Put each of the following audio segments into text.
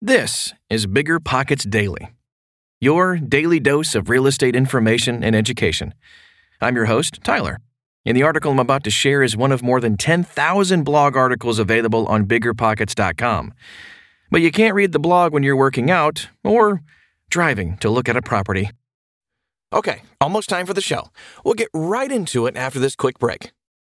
This is Bigger Pockets Daily, your daily dose of real estate information and education. I'm your host, Tyler, and the article I'm about to share is one of more than 10,000 blog articles available on biggerpockets.com. But you can't read the blog when you're working out or driving to look at a property. Okay, almost time for the show. We'll get right into it after this quick break.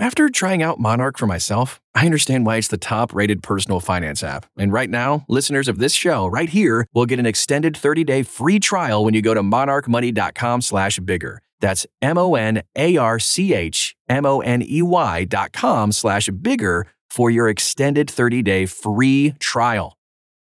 After trying out Monarch for myself, I understand why it's the top rated personal finance app. And right now, listeners of this show right here will get an extended 30 day free trial when you go to monarchmoney.com slash bigger. That's M O N A R C H M O N E Y dot com slash bigger for your extended 30 day free trial.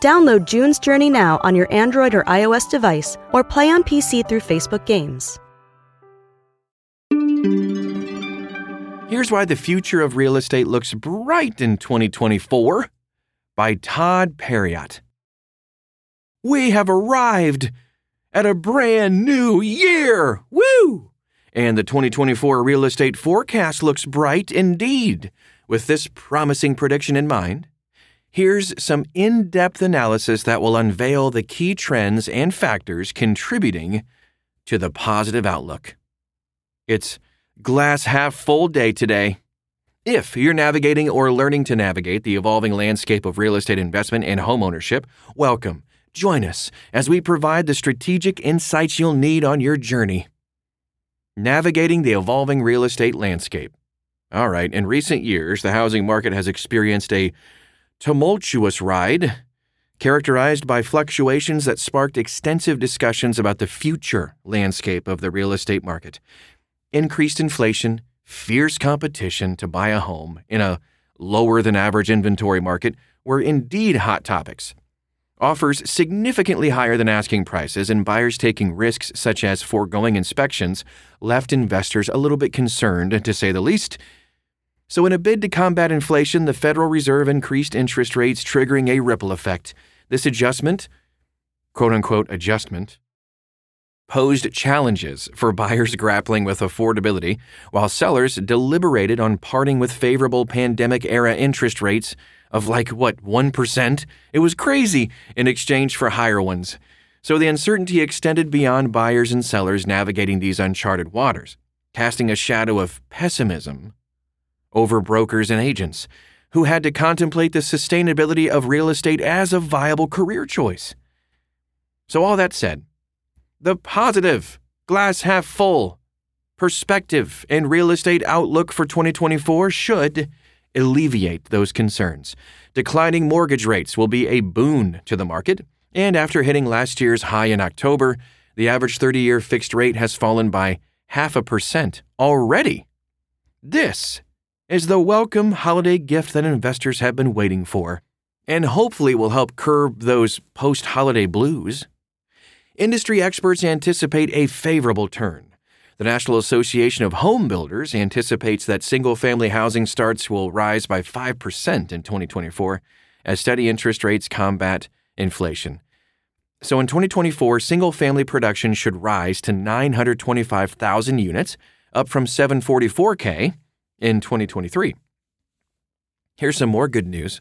Download June's Journey now on your Android or iOS device or play on PC through Facebook Games. Here's why the future of real estate looks bright in 2024 by Todd Parriott. We have arrived at a brand new year! Woo! And the 2024 real estate forecast looks bright indeed. With this promising prediction in mind, here's some in depth analysis that will unveil the key trends and factors contributing to the positive outlook. It's glass half full day today. If you're navigating or learning to navigate the evolving landscape of real estate investment and homeownership, welcome. Join us as we provide the strategic insights you'll need on your journey. Navigating the evolving real estate landscape. All right, in recent years, the housing market has experienced a tumultuous ride, characterized by fluctuations that sparked extensive discussions about the future landscape of the real estate market. Increased inflation, fierce competition to buy a home in a lower than average inventory market were indeed hot topics. Offers significantly higher than asking prices and buyers taking risks such as foregoing inspections left investors a little bit concerned, to say the least. So, in a bid to combat inflation, the Federal Reserve increased interest rates, triggering a ripple effect. This adjustment, quote unquote adjustment, posed challenges for buyers grappling with affordability, while sellers deliberated on parting with favorable pandemic era interest rates of like, what, 1%? It was crazy in exchange for higher ones. So the uncertainty extended beyond buyers and sellers navigating these uncharted waters, casting a shadow of pessimism over brokers and agents who had to contemplate the sustainability of real estate as a viable career choice. So, all that said, the positive, glass half full perspective and real estate outlook for 2024 should alleviate those concerns. Declining mortgage rates will be a boon to the market, and after hitting last year's high in October, The average 30 year fixed rate has fallen by half a percent already. This is the welcome holiday gift that investors have been waiting for, and hopefully will help curb those post holiday blues. Industry experts anticipate a favorable turn. The National Association of Home Builders anticipates that single family housing starts will rise by 5% in 2024 as steady interest rates combat inflation. So in 2024, single family production should rise to 925,000 units, up from 744K in 2023. Here's some more good news.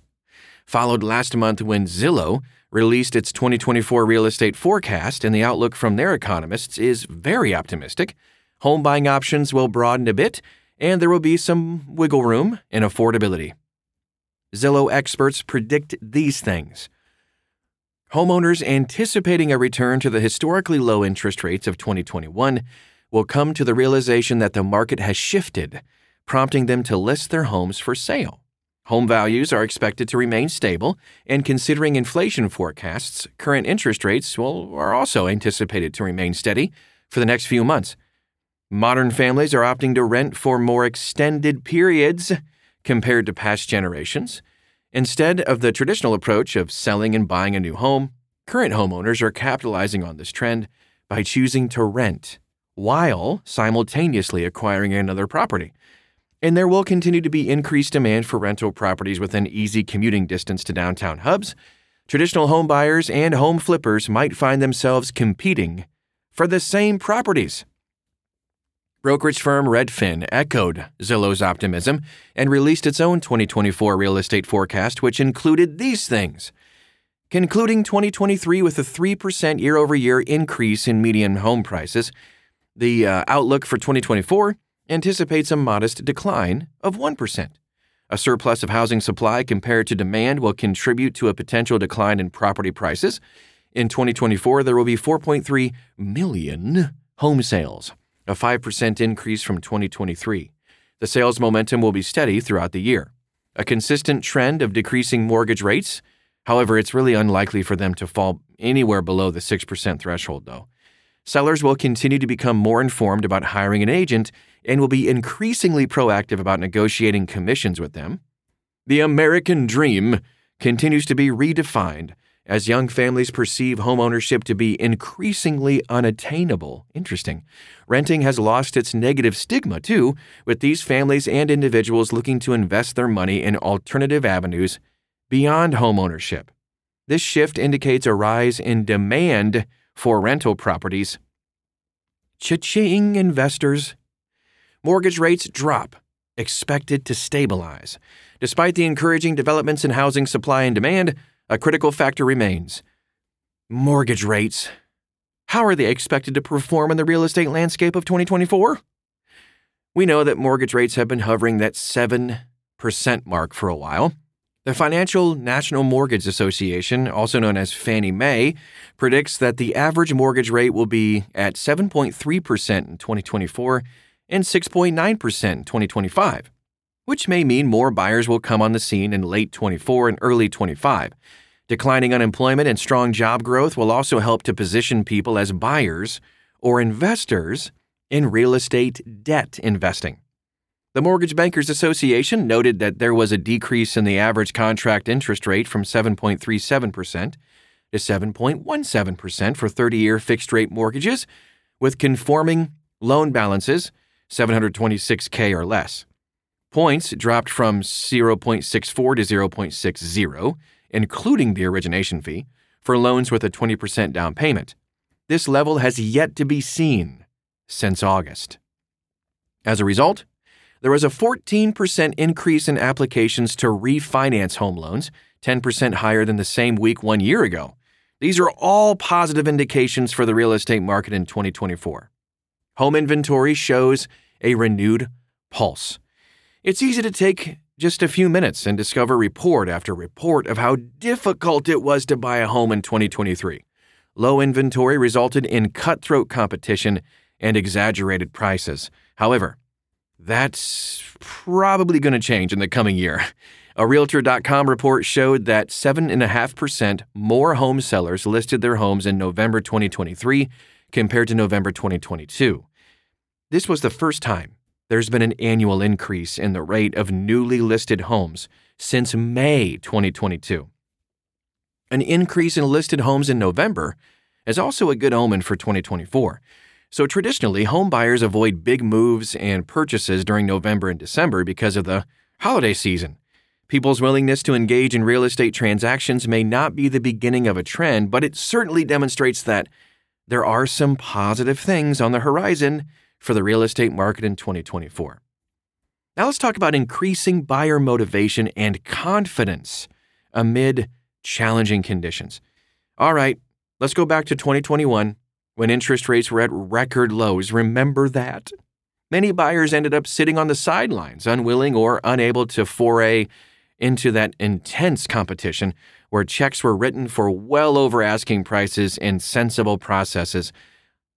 Followed last month when Zillow released its 2024 real estate forecast, and the outlook from their economists is very optimistic. Home buying options will broaden a bit, and there will be some wiggle room in affordability. Zillow experts predict these things. Homeowners anticipating a return to the historically low interest rates of 2021 will come to the realization that the market has shifted, prompting them to list their homes for sale. Home values are expected to remain stable, and considering inflation forecasts, current interest rates well, are also anticipated to remain steady for the next few months. Modern families are opting to rent for more extended periods compared to past generations. Instead of the traditional approach of selling and buying a new home, current homeowners are capitalizing on this trend by choosing to rent while simultaneously acquiring another property and there will continue to be increased demand for rental properties within easy commuting distance to downtown hubs. Traditional home buyers and home flippers might find themselves competing for the same properties. Brokerage firm Redfin echoed Zillow's optimism and released its own 2024 real estate forecast, which included these things. Concluding 2023 with a 3% year over year increase in median home prices, the uh, outlook for 2024 anticipates a modest decline of 1%. A surplus of housing supply compared to demand will contribute to a potential decline in property prices. In 2024, there will be 4.3 million home sales, a 5% increase from 2023. The sales momentum will be steady throughout the year. A consistent trend of decreasing mortgage rates. However, it's really unlikely for them to fall anywhere below the 6% threshold, though. Sellers will continue to become more informed about hiring an agent and will be increasingly proactive about negotiating commissions with them. The American dream continues to be redefined as young families perceive homeownership to be increasingly unattainable. Interesting. Renting has lost its negative stigma, too, with these families and individuals looking to invest their money in alternative avenues beyond homeownership. This shift indicates a rise in demand for rental properties. Cha-ching, investors mortgage rates drop, expected to stabilize. Despite the encouraging developments in housing supply and demand, a critical factor remains mortgage rates. How are they expected to perform in the real estate landscape of 2024? We know that mortgage rates have been hovering that 7% mark for a while. The Financial National Mortgage Association, also known as Fannie Mae, predicts that the average mortgage rate will be at 7.3% in 2024 and 6.9% in 2025, which may mean more buyers will come on the scene in late 24 and early 25. Declining unemployment and strong job growth will also help to position people as buyers or investors in real estate debt investing. The Mortgage Bankers Association noted that there was a decrease in the average contract interest rate from 7.37% to 7.17% for 30 year fixed rate mortgages with conforming loan balances 726K or less. Points dropped from 0.64 to 0.60, including the origination fee, for loans with a 20% down payment. This level has yet to be seen since August. As a result, there was a 14% increase in applications to refinance home loans, 10% higher than the same week one year ago. These are all positive indications for the real estate market in 2024. Home inventory shows a renewed pulse. It's easy to take just a few minutes and discover report after report of how difficult it was to buy a home in 2023. Low inventory resulted in cutthroat competition and exaggerated prices. However, that's probably going to change in the coming year. A Realtor.com report showed that 7.5% more home sellers listed their homes in November 2023 compared to November 2022. This was the first time there's been an annual increase in the rate of newly listed homes since May 2022. An increase in listed homes in November is also a good omen for 2024. So, traditionally, home buyers avoid big moves and purchases during November and December because of the holiday season. People's willingness to engage in real estate transactions may not be the beginning of a trend, but it certainly demonstrates that there are some positive things on the horizon for the real estate market in 2024. Now, let's talk about increasing buyer motivation and confidence amid challenging conditions. All right, let's go back to 2021 when interest rates were at record lows. Remember that? Many buyers ended up sitting on the sidelines, unwilling or unable to foray into that intense competition where checks were written for well over asking prices and sensible processes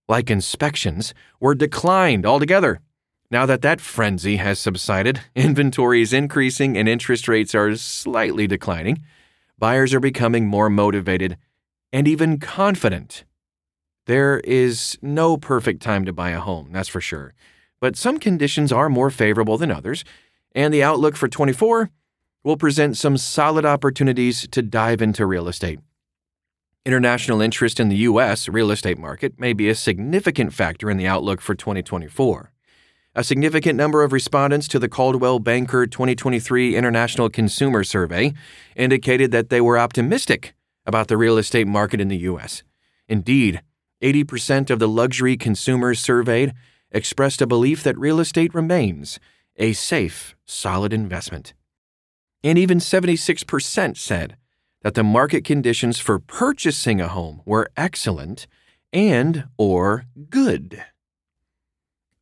like inspections, were declined altogether. Now that that frenzy has subsided, inventory is increasing and interest rates are slightly declining, buyers are becoming more motivated and even confident. There is no perfect time to buy a home, that's for sure, but some conditions are more favorable than others, and the outlook for 24 will present some solid opportunities to dive into real estate. International interest in the U.S. real estate market may be a significant factor in the outlook for 2024. A significant number of respondents to the Coldwell Banker 2023 International Consumer Survey indicated that they were optimistic about the real estate market in the U.S. Indeed, 80% of the luxury consumers surveyed expressed a belief that real estate remains a safe, solid investment. And even 76% said that the market conditions for purchasing a home were excellent and or good.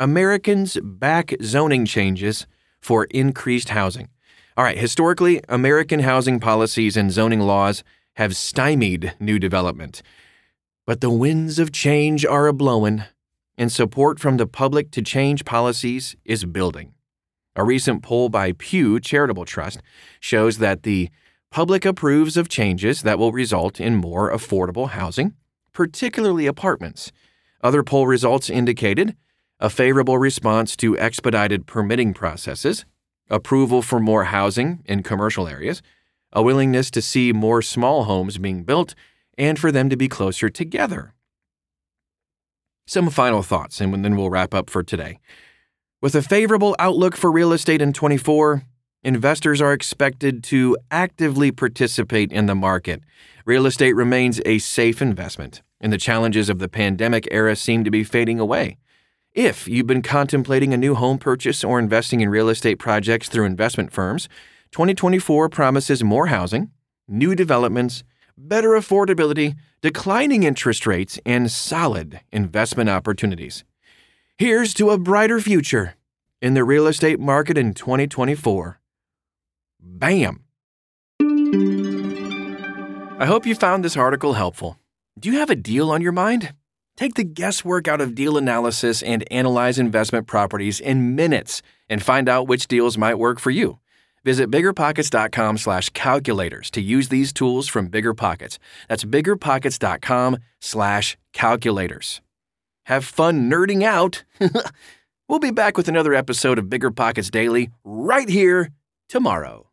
Americans back zoning changes for increased housing. All right, historically, American housing policies and zoning laws have stymied new development. But the winds of change are a blowin', and support from the public to change policies is building. A recent poll by Pew Charitable Trust shows that the public approves of changes that will result in more affordable housing, particularly apartments. Other poll results indicated a favorable response to expedited permitting processes, approval for more housing in commercial areas, a willingness to see more small homes being built, and for them to be closer together. Some final thoughts, and then we'll wrap up for today. With a favorable outlook for real estate in 24, investors are expected to actively participate in the market. Real estate remains a safe investment, and the challenges of the pandemic era seem to be fading away. If you've been contemplating a new home purchase or investing in real estate projects through investment firms, 2024 promises more housing, new developments, better affordability, declining interest rates, and solid investment opportunities. Here's to a brighter future in the real estate market in 2024. Bam! I hope you found this article helpful. Do you have a deal on your mind? Take the guesswork out of deal analysis and analyze investment properties in minutes and find out which deals might work for you. Visit biggerpockets.com/calculators to use these tools from BiggerPockets. That's biggerpockets.com/calculators. Have fun nerding out. we'll be back with another episode of Bigger Pockets Daily right here tomorrow.